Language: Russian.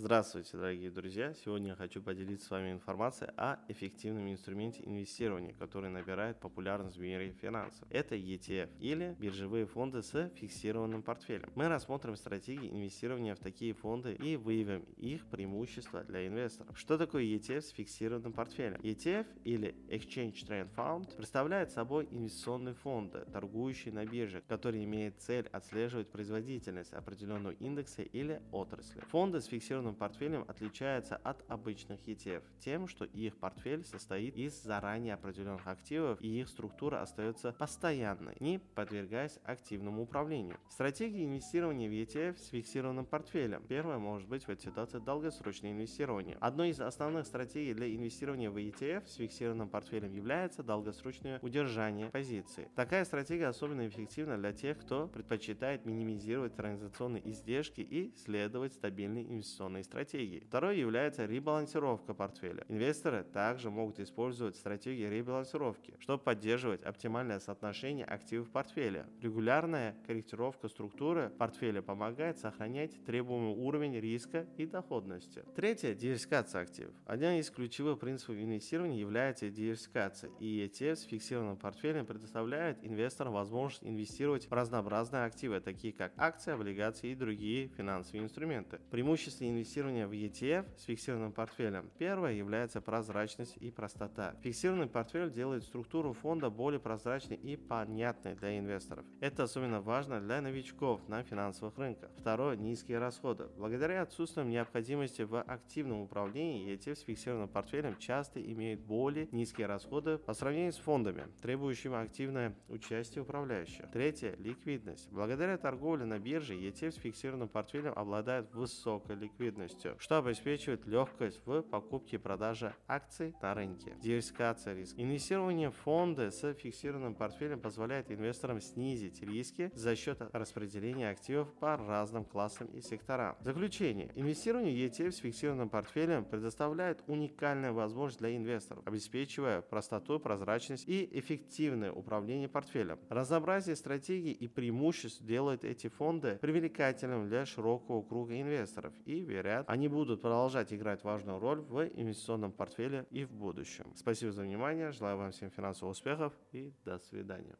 Здравствуйте, дорогие друзья! Сегодня я хочу поделиться с вами информацией о эффективном инструменте инвестирования, который набирает популярность в мире финансов. Это ETF или биржевые фонды с фиксированным портфелем. Мы рассмотрим стратегии инвестирования в такие фонды и выявим их преимущества для инвесторов. Что такое ETF с фиксированным портфелем? ETF или Exchange Trend Fund представляет собой инвестиционные фонды, торгующие на бирже, которые имеют цель отслеживать производительность определенного индекса или отрасли. Фонды с фиксированным инвестиционным портфелем отличается от обычных ETF тем, что их портфель состоит из заранее определенных активов и их структура остается постоянной, не подвергаясь активному управлению. Стратегия инвестирования в ETF с фиксированным портфелем. Первое может быть в этой ситуации долгосрочное инвестирование. Одной из основных стратегий для инвестирования в ETF с фиксированным портфелем является долгосрочное удержание позиции. Такая стратегия особенно эффективна для тех, кто предпочитает минимизировать транзакционные издержки и следовать стабильной инвестиционной инвестиционной стратегии. Второй является ребалансировка портфеля. Инвесторы также могут использовать стратегии ребалансировки, чтобы поддерживать оптимальное соотношение активов портфеля. Регулярная корректировка структуры портфеля помогает сохранять требуемый уровень риска и доходности. Третье – диверсификация активов. Один из ключевых принципов инвестирования является диверсификация, и ETF с фиксированным портфелем предоставляет инвесторам возможность инвестировать в разнообразные активы, такие как акции, облигации и другие финансовые инструменты. Преимущество инвестирования в ETF с фиксированным портфелем. Первое является прозрачность и простота. Фиксированный портфель делает структуру фонда более прозрачной и понятной для инвесторов. Это особенно важно для новичков на финансовых рынках. Второе – низкие расходы. Благодаря отсутствию необходимости в активном управлении, ETF с фиксированным портфелем часто имеют более низкие расходы по сравнению с фондами, требующими активное участие управляющих. Третье – ликвидность. Благодаря торговле на бирже ETF с фиксированным портфелем обладает высокой ликвидностью ликвидностью, что обеспечивает легкость в покупке и продаже акций на рынке. Диверсификация риска. Инвестирование в фонды с фиксированным портфелем позволяет инвесторам снизить риски за счет распределения активов по разным классам и секторам. Заключение. Инвестирование ETF с фиксированным портфелем предоставляет уникальную возможность для инвесторов, обеспечивая простоту, прозрачность и эффективное управление портфелем. Разнообразие стратегий и преимуществ делает эти фонды привлекательным для широкого круга инвесторов и верят, они будут продолжать играть важную роль в инвестиционном портфеле и в будущем. Спасибо за внимание, желаю вам всем финансовых успехов и до свидания.